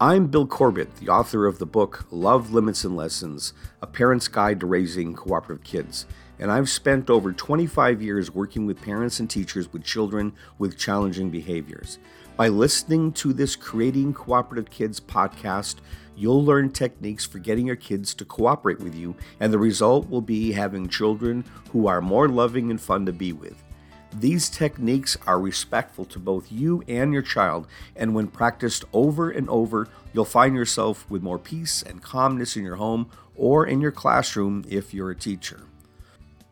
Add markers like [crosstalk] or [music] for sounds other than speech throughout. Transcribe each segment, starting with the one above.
I'm Bill Corbett, the author of the book Love, Limits, and Lessons A Parent's Guide to Raising Cooperative Kids. And I've spent over 25 years working with parents and teachers with children with challenging behaviors. By listening to this Creating Cooperative Kids podcast, you'll learn techniques for getting your kids to cooperate with you, and the result will be having children who are more loving and fun to be with. These techniques are respectful to both you and your child, and when practiced over and over, you'll find yourself with more peace and calmness in your home or in your classroom if you're a teacher.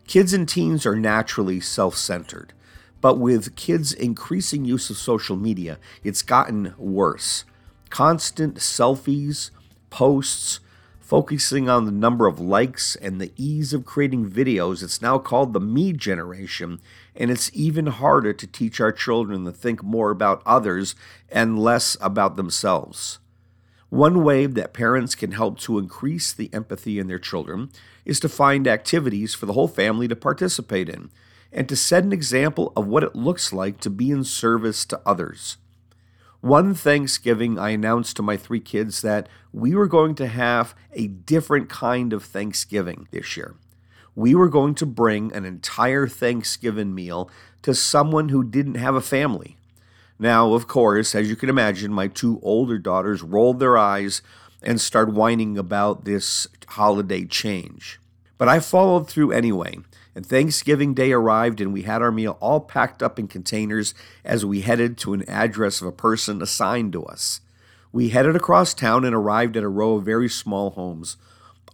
Kids and teens are naturally self centered, but with kids' increasing use of social media, it's gotten worse. Constant selfies, posts, focusing on the number of likes and the ease of creating videos. It's now called the me generation, and it's even harder to teach our children to think more about others and less about themselves. One way that parents can help to increase the empathy in their children is to find activities for the whole family to participate in and to set an example of what it looks like to be in service to others. One Thanksgiving, I announced to my three kids that we were going to have a different kind of Thanksgiving this year. We were going to bring an entire Thanksgiving meal to someone who didn't have a family. Now, of course, as you can imagine, my two older daughters rolled their eyes and started whining about this holiday change. But I followed through anyway and Thanksgiving Day arrived, and we had our meal all packed up in containers as we headed to an address of a person assigned to us. We headed across town and arrived at a row of very small homes.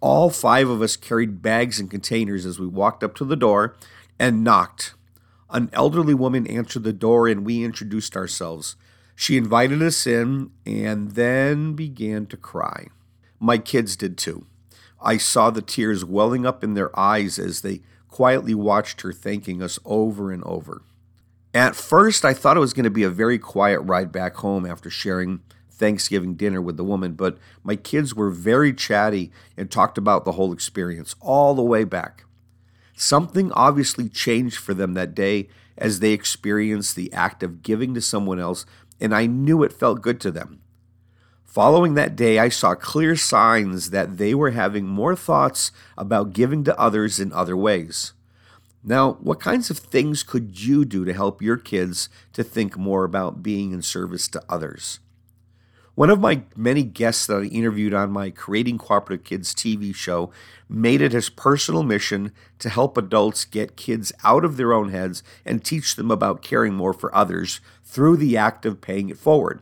All five of us carried bags and containers as we walked up to the door and knocked. An elderly woman answered the door, and we introduced ourselves. She invited us in and then began to cry. My kids did too. I saw the tears welling up in their eyes as they quietly watched her thanking us over and over. At first, I thought it was going to be a very quiet ride back home after sharing Thanksgiving dinner with the woman, but my kids were very chatty and talked about the whole experience all the way back. Something obviously changed for them that day as they experienced the act of giving to someone else, and I knew it felt good to them. Following that day, I saw clear signs that they were having more thoughts about giving to others in other ways. Now, what kinds of things could you do to help your kids to think more about being in service to others? One of my many guests that I interviewed on my Creating Cooperative Kids TV show made it his personal mission to help adults get kids out of their own heads and teach them about caring more for others through the act of paying it forward.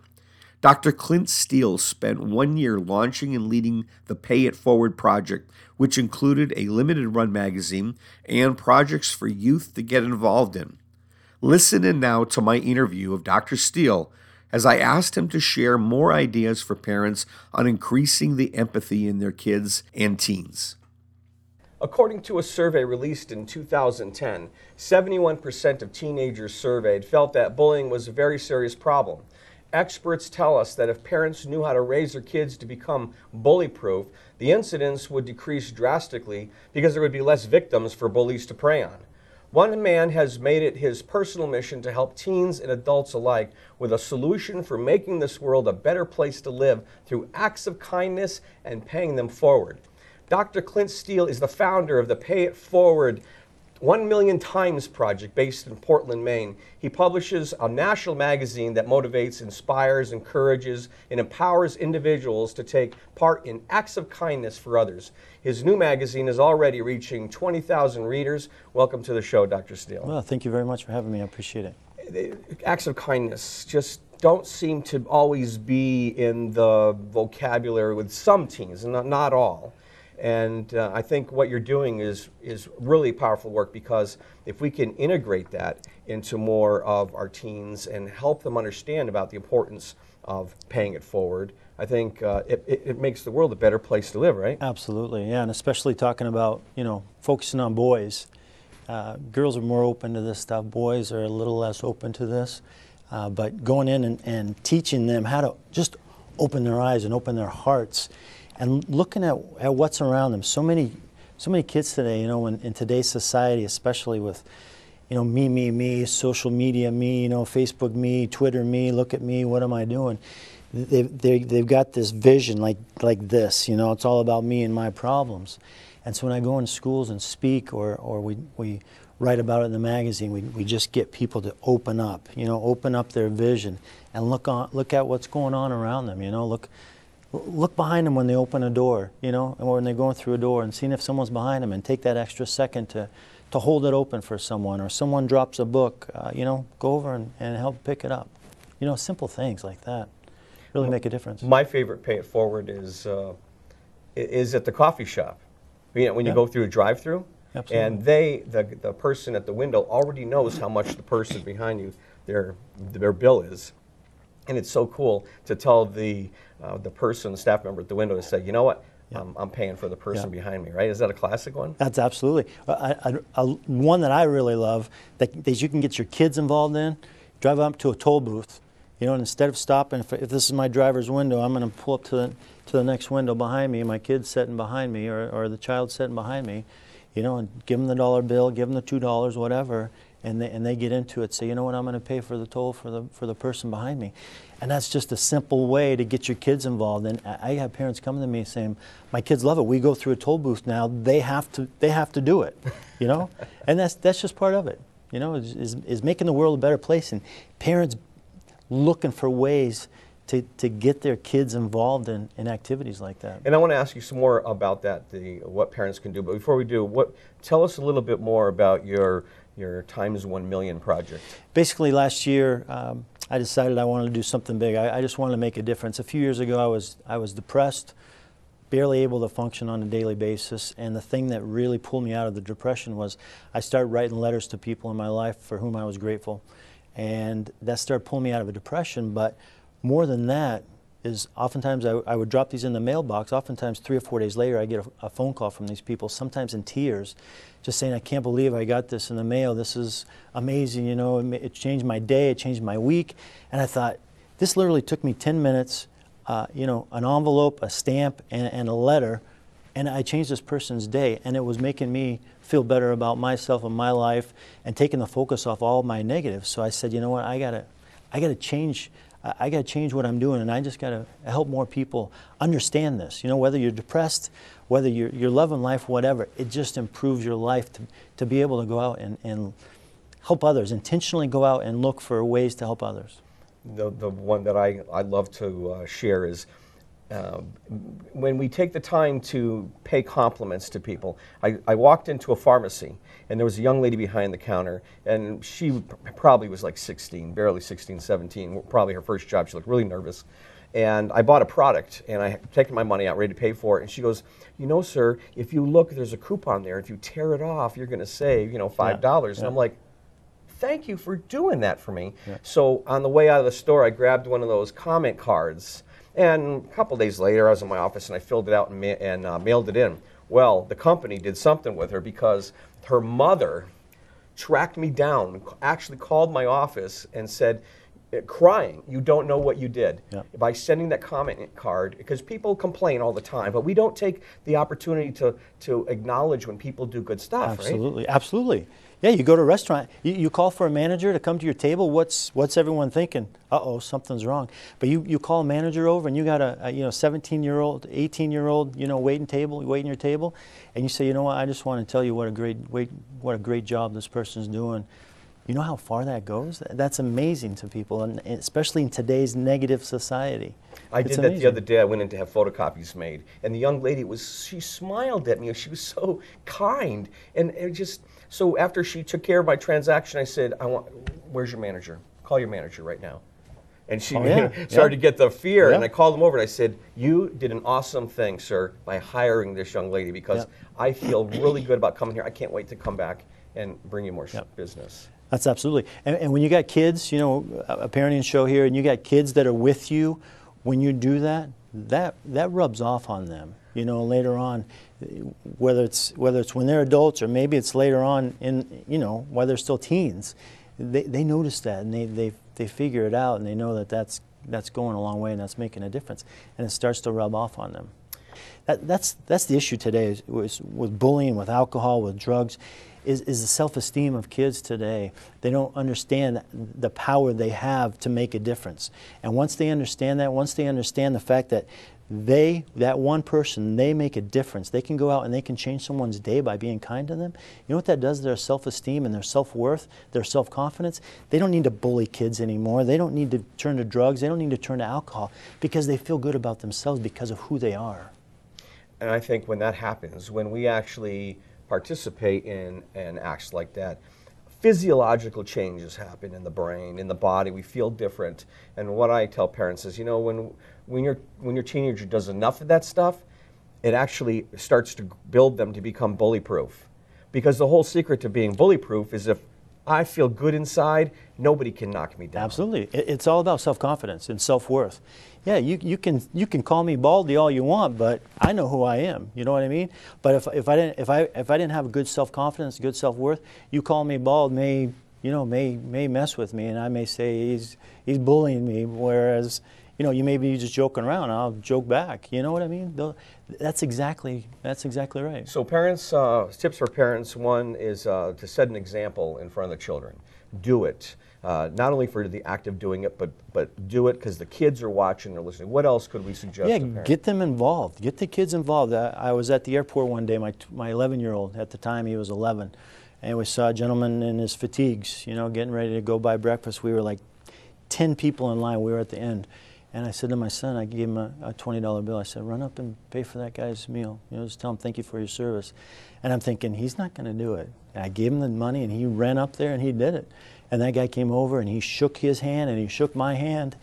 Dr. Clint Steele spent one year launching and leading the Pay It Forward project, which included a limited run magazine and projects for youth to get involved in. Listen in now to my interview of Dr. Steele as I asked him to share more ideas for parents on increasing the empathy in their kids and teens. According to a survey released in 2010, 71% of teenagers surveyed felt that bullying was a very serious problem. Experts tell us that if parents knew how to raise their kids to become bully proof, the incidence would decrease drastically because there would be less victims for bullies to prey on. One man has made it his personal mission to help teens and adults alike with a solution for making this world a better place to live through acts of kindness and paying them forward. Dr. Clint Steele is the founder of the Pay It Forward 1 Million Times Project based in Portland, Maine. He publishes a national magazine that motivates, inspires, encourages, and empowers individuals to take part in acts of kindness for others. His new magazine is already reaching 20,000 readers. Welcome to the show, Dr. Steele. Well, thank you very much for having me. I appreciate it. Acts of kindness just don't seem to always be in the vocabulary with some teens, not, not all. And uh, I think what you're doing is, is really powerful work because if we can integrate that into more of our teens and help them understand about the importance of paying it forward, I think uh, it, it, it, makes the world a better place to live, right? Absolutely, yeah, and especially talking about, you know, focusing on boys. Uh, girls are more open to this stuff, boys are a little less open to this. Uh, but going in and, and teaching them how to just open their eyes and open their hearts and looking at, at what's around them. So many, so many kids today, you know, in, in today's society, especially with, you know, me, me, me, social media, me, you know, Facebook, me, Twitter, me, look at me, what am I doing? they, they, they've got this vision like, like this, you know, it's all about me and my problems. And so when I go in schools and speak or, or we, we write about it in the magazine, we, we just get people to open up, you know, open up their vision and look, on, look at what's going on around them, you know, look, look behind them when they open a door, you know, or when they're going through a door and seeing if someone's behind them and take that extra second to, to hold it open for someone or someone drops a book, uh, you know, go over and, and help pick it up. You know, simple things like that really make a difference. My favorite pay it forward is uh, is at the coffee shop. You know, when you Yeah. go through a drive-through, and they the the person at the window already knows how much the person behind you their their bill is, and it's so cool to tell the uh, the person, the staff member at the window, to say, you know what, um, I'm paying for the person Yeah. behind me. Right? Is that a classic one? That's absolutely I, I, I, one that I really love that, that you can get your kids involved in. Drive up to a toll booth, you know, and instead of stopping, if, if this is my driver's window, I'm going to pull up to the, to the next window behind me. My kid's sitting behind me, or, or the child sitting behind me, you know, and give them the dollar bill, give them the two dollars, whatever, and they, and they get into it. Say, you know what, I'm going to pay for the toll for the for the person behind me, and that's just a simple way to get your kids involved. And I I have parents coming to me saying, my kids love it. We go through a toll booth now. They have to they have to do it, you know, [laughs] and that's that's just part of it. You know, is, is, is making the world a better place, and parents looking for ways to, to get their kids involved in, in activities like that. And I want to ask you some more about that, the what parents can do. But before we do, what tell us a little bit more about your your times one million project. Basically, last year um, I decided I wanted to do something big. I, I just wanted to make a difference. A few years ago, I was I was depressed, barely able to function on a daily basis, and the thing that really pulled me out of the depression was I started writing letters to people in my life for whom I was grateful, and that started pulling me out of a depression. But more than that is oftentimes I, I would drop these in the mailbox. Oftentimes, three or four days later, I get a, a phone call from these people, sometimes in tears, just saying, I can't believe I got this in the mail. This is amazing. You know, it, it changed my day, it changed my week. And I thought, this literally took me 10 minutes, uh, you know, an envelope, a stamp, and, and a letter. And I changed this person's day, and it was making me feel better about myself and my life, and taking the focus off all my negatives. So I said, you know what, I gotta, I gotta change. I I gotta change what I'm doing, and I just gotta help more people understand this. You know, whether you're depressed, whether you're, you're loving life, whatever, it just improves your life to, to be able to go out and, and help others. Intentionally go out and look for ways to help others. The the one that I I love to uh, share is. Uh, when we take the time to pay compliments to people, I, I walked into a pharmacy and there was a young lady behind the counter, and she probably was like 16, barely 16, 17, probably her first job. She looked really nervous. And I bought a product and I had taken my money out, ready to pay for it. And she goes, You know, sir, if you look, there's a coupon there. If you tear it off, you're going to save, you know, $5. And I'm like, thank you for doing that for me. So on the way out of the store, I grabbed one of those comment cards, and a couple days later, I was in my office and I filled it out and, ma- and uh, mailed it in. Well, the company did something with her because her mother tracked me down, actually called my office and said, uh, crying, you don't know what you did Yeah. by sending that comment card because people complain all the time, but we don't take the opportunity to, to acknowledge when people do good stuff, right? Absolutely, absolutely. Yeah, you go to a restaurant, you, you call for a manager to come to your table. What's what's everyone thinking? Uh oh, something's wrong. But you, you call a manager over, and you got a, a you know 17 year old, 18 year old, you know waiting table, waiting your table, and you say, you know what? I just want to tell you what a great wait, what a great job this person's doing. You know how far that goes? That's amazing to people, and especially in today's negative society. I It's did that the other day. I went in to have photocopies made, and the young lady was she smiled at me. She was so kind, and it just so after she took care of my transaction, I said, "I want, where's your manager? Call your manager right now." And she Oh, yeah, [laughs] started yeah. to get the fear, and I called him over and I said, "You did an awesome thing, sir, by hiring this young lady because. I feel really good about coming here. I can't wait to come back and bring you more business." That's absolutely. And, and when you got kids, you know, a parenting show here, and you got kids that are with you, when you do that, that that rubs off on them. You know, later on, whether it's whether it's when they're adults or maybe it's later on in you know while they're still teens, they, they notice that and they, they they figure it out and they know that that's that's going a long way and that's making a difference and it starts to rub off on them. That, that's that's the issue today is, is with bullying, with alcohol, with drugs. is, is the self-esteem of kids today. They don't understand the power they have to make a difference. And once they understand that, once they understand the fact that they, that one person, they make a difference. They can go out and they can change someone's day by being kind to them. You know what that does to their self esteem and their self worth, their self confidence? They don't need to bully kids anymore. They don't need to turn to drugs. They don't need to turn to alcohol because they feel good about themselves because of who they are. And I think when that happens, when we actually participate in, in acts like that, physiological changes happen in the brain, in the body. We feel different. And what I tell parents is, you know, when when your when your teenager does enough of that stuff, it actually starts to build them to become bully proof. Because the whole secret to being bully proof is if I feel good inside, nobody can knock me down. Absolutely. It's all about self confidence and self worth. Yeah, you, you, can, you can call me baldy all you want, but I know who I am. You know what I mean? But if, if, I, didn't, if, I, if I didn't have good self confidence, good self worth, you call me bald may, you know, may, may mess with me, and I may say he's, he's bullying me, whereas you know, you may be just joking around. I'll joke back. You know what I mean? That's exactly that's exactly right. So parents, uh, tips for parents. One is uh, to set an example in front of the children. Do it. Uh, not only for the act of doing it, but but do it because the kids are watching, they're listening. What else could we suggest? Yeah, get them involved. Get the kids involved. I, I was at the airport one day. My my 11 year old at the time he was 11, and we saw a gentleman in his fatigues. You know, getting ready to go buy breakfast. We were like 10 people in line. We were at the end and I said to my son, I gave him a, a $20 bill. I said, run up and pay for that guy's meal. You know, just tell him thank you for your service. And I'm thinking, he's not going to do it. And I gave him the money, and he ran up there and he did it. And that guy came over and he shook his hand and he shook my hand.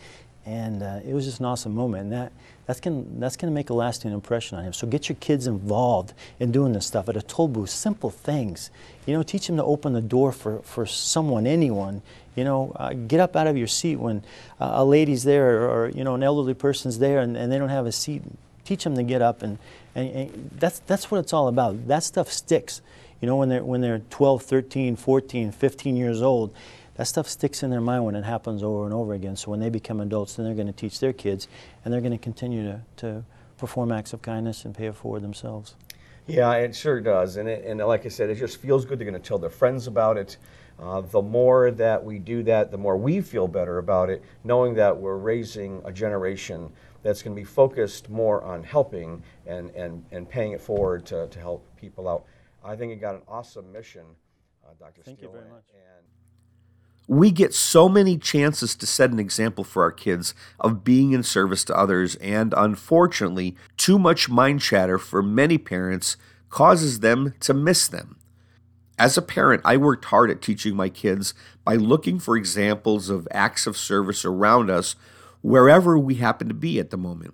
And uh, it was just an awesome moment. And that, that's going that's gonna make a lasting impression on him. So get your kids involved in doing this stuff at a toll booth, simple things. You know, teach them to open the door for, for someone, anyone. You know, uh, get up out of your seat when uh, a lady's there or, or, you know, an elderly person's there and, and they don't have a seat. Teach them to get up, and, and, and that's, that's what it's all about. That stuff sticks. You know, when they're, when they're 12, 13, 14, 15 years old, that stuff sticks in their mind when it happens over and over again. So when they become adults, then they're going to teach their kids, and they're going to continue to, to perform acts of kindness and pay it forward themselves. Yeah, it sure does. And, it, and like I said, it just feels good. They're going to tell their friends about it. Uh, the more that we do that, the more we feel better about it, knowing that we're raising a generation that's going to be focused more on helping and, and, and paying it forward to, to help people out. I think you got an awesome mission, uh, Dr. Thank Steele, you very much. And we get so many chances to set an example for our kids of being in service to others, and unfortunately, too much mind chatter for many parents causes them to miss them. As a parent, I worked hard at teaching my kids by looking for examples of acts of service around us wherever we happen to be at the moment.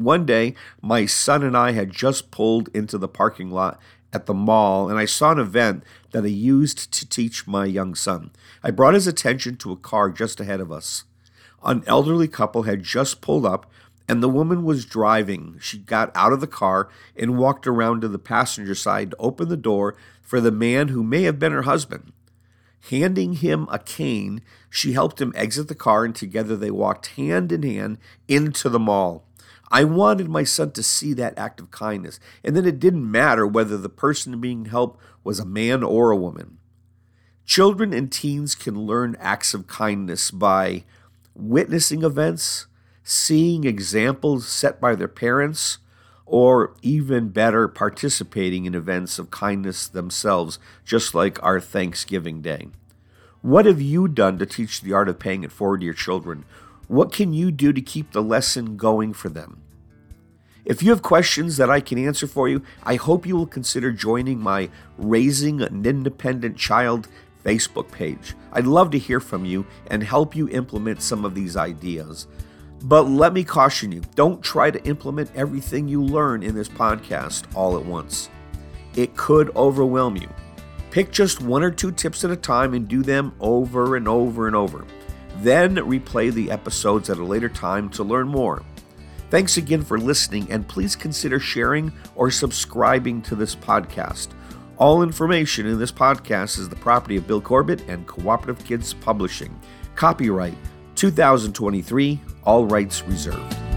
One day, my son and I had just pulled into the parking lot at the mall, and I saw an event that I used to teach my young son. I brought his attention to a car just ahead of us. An elderly couple had just pulled up and the woman was driving. She got out of the car and walked around to the passenger side to open the door for the man who may have been her husband. Handing him a cane, she helped him exit the car, and together they walked hand in hand into the mall. I wanted my son to see that act of kindness, and then it didn't matter whether the person being helped was a man or a woman. Children and teens can learn acts of kindness by witnessing events, seeing examples set by their parents, or even better, participating in events of kindness themselves, just like our Thanksgiving Day. What have you done to teach the art of paying it forward to your children? What can you do to keep the lesson going for them? If you have questions that I can answer for you, I hope you will consider joining my Raising an Independent Child Facebook page. I'd love to hear from you and help you implement some of these ideas. But let me caution you don't try to implement everything you learn in this podcast all at once. It could overwhelm you. Pick just one or two tips at a time and do them over and over and over. Then replay the episodes at a later time to learn more. Thanks again for listening, and please consider sharing or subscribing to this podcast. All information in this podcast is the property of Bill Corbett and Cooperative Kids Publishing. Copyright 2023, all rights reserved.